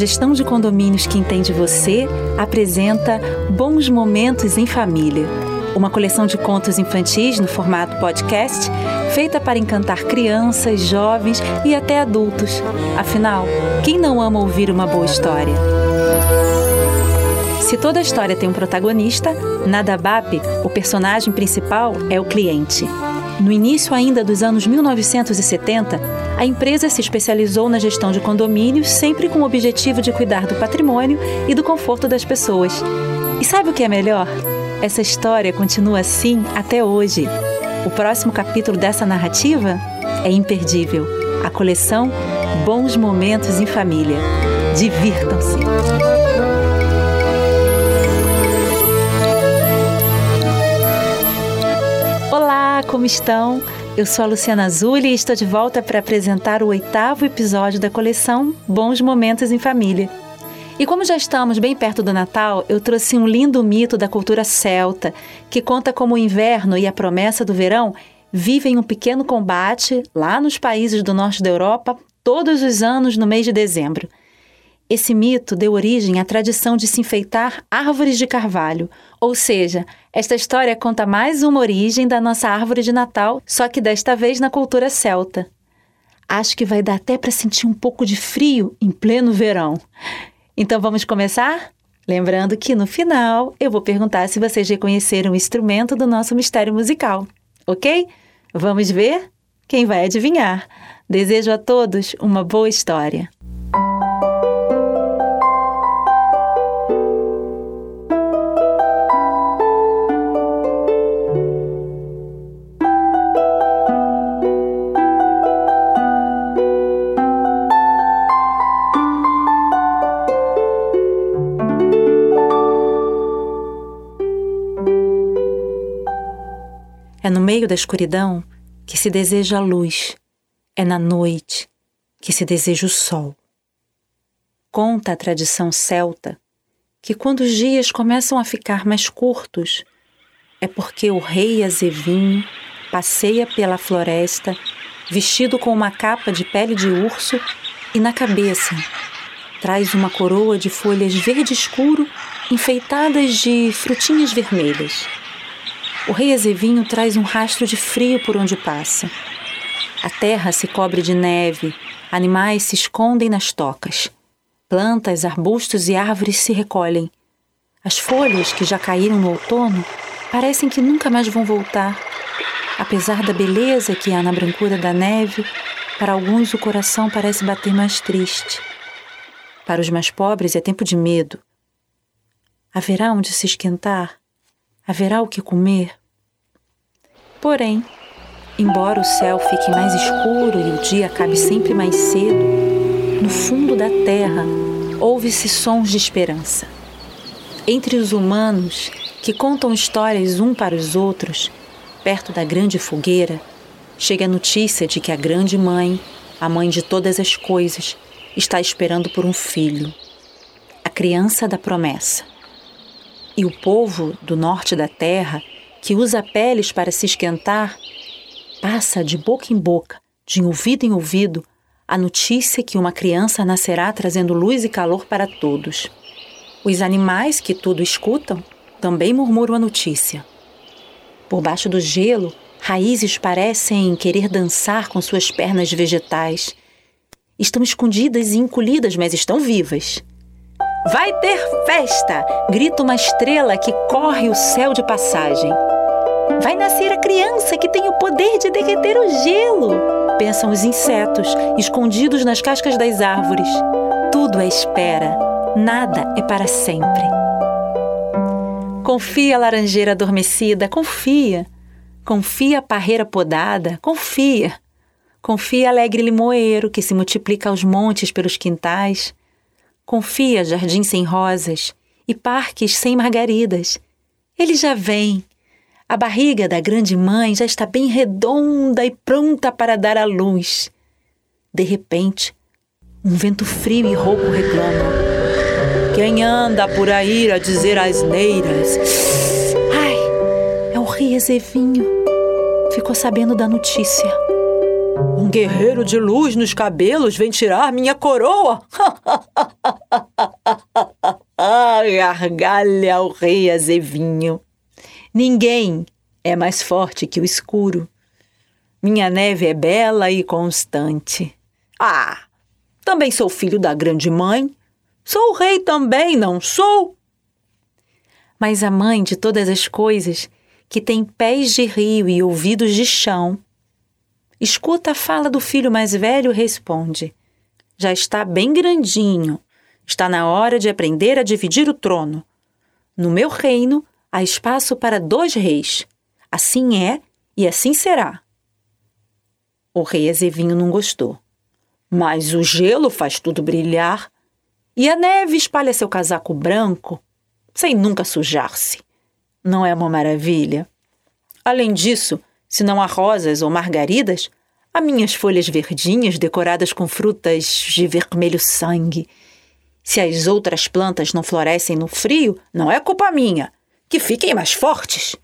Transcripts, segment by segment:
gestão de condomínios que entende você apresenta Bons Momentos em Família, uma coleção de contos infantis no formato podcast, feita para encantar crianças, jovens e até adultos. Afinal, quem não ama ouvir uma boa história? Se toda história tem um protagonista, na DABAP, o personagem principal é o cliente. No início ainda dos anos 1970, a empresa se especializou na gestão de condomínios, sempre com o objetivo de cuidar do patrimônio e do conforto das pessoas. E sabe o que é melhor? Essa história continua assim até hoje. O próximo capítulo dessa narrativa é imperdível. A coleção Bons Momentos em Família. Divirtam-se! Como estão? Eu sou a Luciana Azuli e estou de volta para apresentar o oitavo episódio da coleção Bons Momentos em Família. E como já estamos bem perto do Natal, eu trouxe um lindo mito da cultura celta, que conta como o inverno e a promessa do verão vivem um pequeno combate lá nos países do norte da Europa todos os anos no mês de dezembro. Esse mito deu origem à tradição de se enfeitar árvores de carvalho, ou seja, esta história conta mais uma origem da nossa árvore de Natal, só que desta vez na cultura celta. Acho que vai dar até para sentir um pouco de frio em pleno verão. Então vamos começar? Lembrando que no final eu vou perguntar se vocês reconheceram o instrumento do nosso mistério musical, ok? Vamos ver? Quem vai adivinhar? Desejo a todos uma boa história. É no meio da escuridão que se deseja a luz, é na noite que se deseja o sol. Conta a tradição celta que quando os dias começam a ficar mais curtos, é porque o rei Azevinho passeia pela floresta vestido com uma capa de pele de urso e na cabeça traz uma coroa de folhas verde escuro enfeitadas de frutinhas vermelhas. O rei Azevinho traz um rastro de frio por onde passa. A terra se cobre de neve, animais se escondem nas tocas. Plantas, arbustos e árvores se recolhem. As folhas que já caíram no outono parecem que nunca mais vão voltar. Apesar da beleza que há na brancura da neve, para alguns o coração parece bater mais triste. Para os mais pobres é tempo de medo. Haverá onde se esquentar? Haverá o que comer? Porém, embora o céu fique mais escuro e o dia acabe sempre mais cedo, no fundo da terra ouve-se sons de esperança. Entre os humanos que contam histórias um para os outros, perto da grande fogueira, chega a notícia de que a grande mãe, a mãe de todas as coisas, está esperando por um filho, a criança da promessa. E o povo do norte da terra que usa peles para se esquentar, passa de boca em boca, de ouvido em ouvido, a notícia que uma criança nascerá trazendo luz e calor para todos. Os animais que tudo escutam também murmuram a notícia. Por baixo do gelo, raízes parecem querer dançar com suas pernas vegetais. Estão escondidas e encolhidas, mas estão vivas. Vai ter festa! grita uma estrela que corre o céu de passagem. Vai nascer a criança que tem o poder de derreter o gelo, pensam os insetos escondidos nas cascas das árvores. Tudo é espera, nada é para sempre. Confia, laranjeira adormecida, confia. Confia, parreira podada, confia. Confia, alegre limoeiro que se multiplica aos montes pelos quintais. Confia, jardim sem rosas e parques sem margaridas. Ele já vem, a barriga da grande mãe já está bem redonda e pronta para dar à luz. De repente, um vento frio e rouco reclama: Quem anda por aí a dizer asneiras? Ai, é o rei Ezevinho. Ficou sabendo da notícia. Guerreiro de luz nos cabelos vem tirar minha coroa. Gargalha o rei azevinho. Ninguém é mais forte que o escuro. Minha neve é bela e constante. Ah, também sou filho da grande mãe. Sou rei também, não sou? Mas a mãe de todas as coisas, que tem pés de rio e ouvidos de chão, escuta a fala do filho mais velho responde: Já está bem grandinho. Está na hora de aprender a dividir o trono. No meu reino há espaço para dois reis. Assim é e assim será. O rei Azevinho não gostou. Mas o gelo faz tudo brilhar e a neve espalha seu casaco branco sem nunca sujar-se. Não é uma maravilha? Além disso, se não há rosas ou margaridas, há minhas folhas verdinhas decoradas com frutas de vermelho sangue se as outras plantas não florescem no frio, não é culpa minha. Que fiquem mais fortes.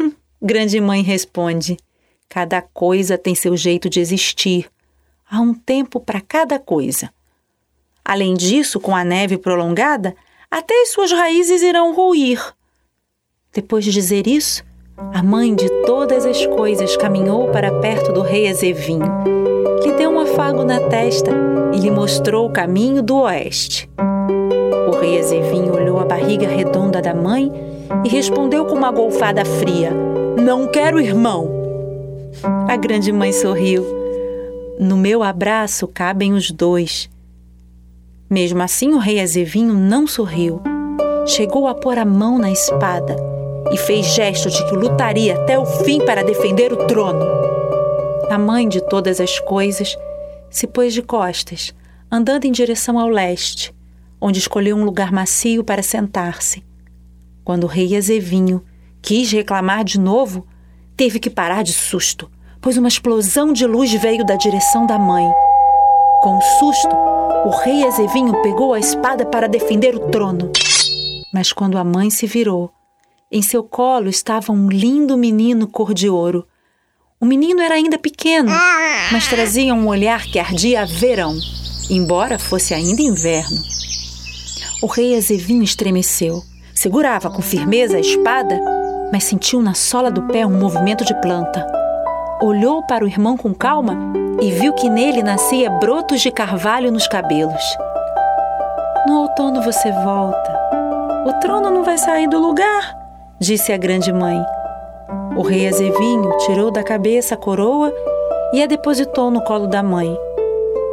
Hum, grande mãe responde: Cada coisa tem seu jeito de existir. Há um tempo para cada coisa. Além disso, com a neve prolongada, até as suas raízes irão ruir. Depois de dizer isso, a mãe de todas as coisas caminhou para perto do rei Azevinho, lhe deu um afago na testa e lhe mostrou o caminho do oeste. O rei Azevinho olhou a barriga redonda da mãe e respondeu com uma golfada fria: Não quero irmão. A grande mãe sorriu. No meu abraço cabem os dois. Mesmo assim, o rei Azevinho não sorriu. Chegou a pôr a mão na espada e fez gesto de que lutaria até o fim para defender o trono. A mãe de todas as coisas se pôs de costas, andando em direção ao leste, onde escolheu um lugar macio para sentar-se. Quando o rei Azevinho quis reclamar de novo, teve que parar de susto, pois uma explosão de luz veio da direção da mãe. Com susto, o rei Azevinho pegou a espada para defender o trono. Mas quando a mãe se virou, em seu colo estava um lindo menino cor de ouro. O menino era ainda pequeno, mas trazia um olhar que ardia a verão, embora fosse ainda inverno. O rei Azevinho estremeceu. Segurava com firmeza a espada, mas sentiu na sola do pé um movimento de planta. Olhou para o irmão com calma e viu que nele nascia brotos de carvalho nos cabelos. No outono você volta. O trono não vai sair do lugar disse a grande mãe. O rei Azevinho tirou da cabeça a coroa e a depositou no colo da mãe.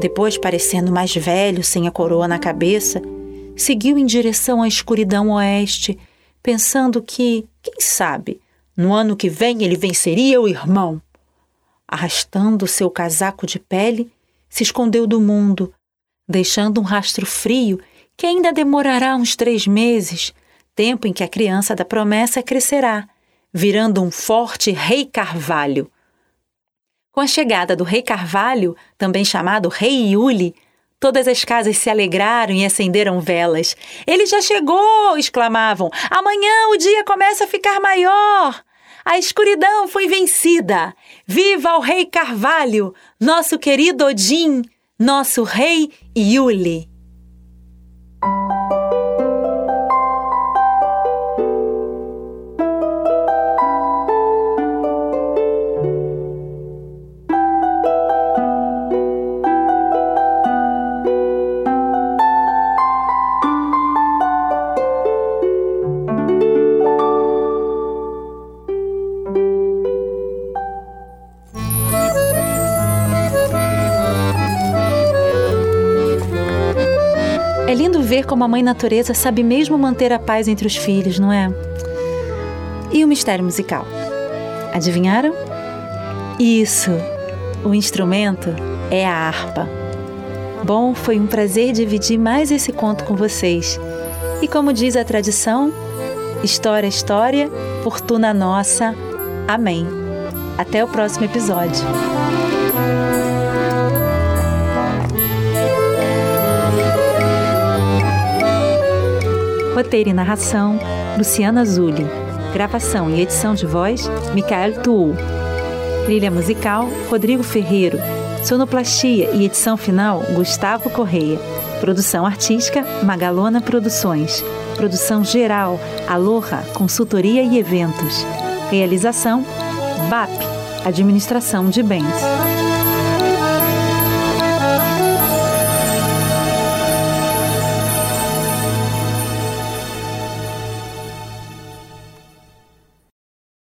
Depois, parecendo mais velho, sem a coroa na cabeça, seguiu em direção à escuridão oeste, pensando que, quem sabe, no ano que vem ele venceria o irmão. Arrastando seu casaco de pele, se escondeu do mundo, deixando um rastro frio que ainda demorará uns três meses tempo em que a criança da promessa crescerá, virando um forte rei carvalho. Com a chegada do rei Carvalho, também chamado Rei Iule, todas as casas se alegraram e acenderam velas. Ele já chegou! exclamavam. Amanhã o dia começa a ficar maior! A escuridão foi vencida! Viva o Rei Carvalho, nosso querido Odin, nosso Rei Iule! Ver como a mãe natureza sabe mesmo manter a paz entre os filhos, não é? E o mistério musical? Adivinharam? Isso! O instrumento é a harpa. Bom, foi um prazer dividir mais esse conto com vocês. E como diz a tradição, história, história, fortuna nossa. Amém. Até o próximo episódio. Roteiro e narração: Luciana Zulli. Gravação e edição de voz: Micael Tuul. Trilha musical: Rodrigo Ferreiro. Sonoplastia e edição final: Gustavo Correia. Produção artística Magalona Produções. Produção geral Aloha Consultoria e Eventos. Realização BAP Administração de Bens.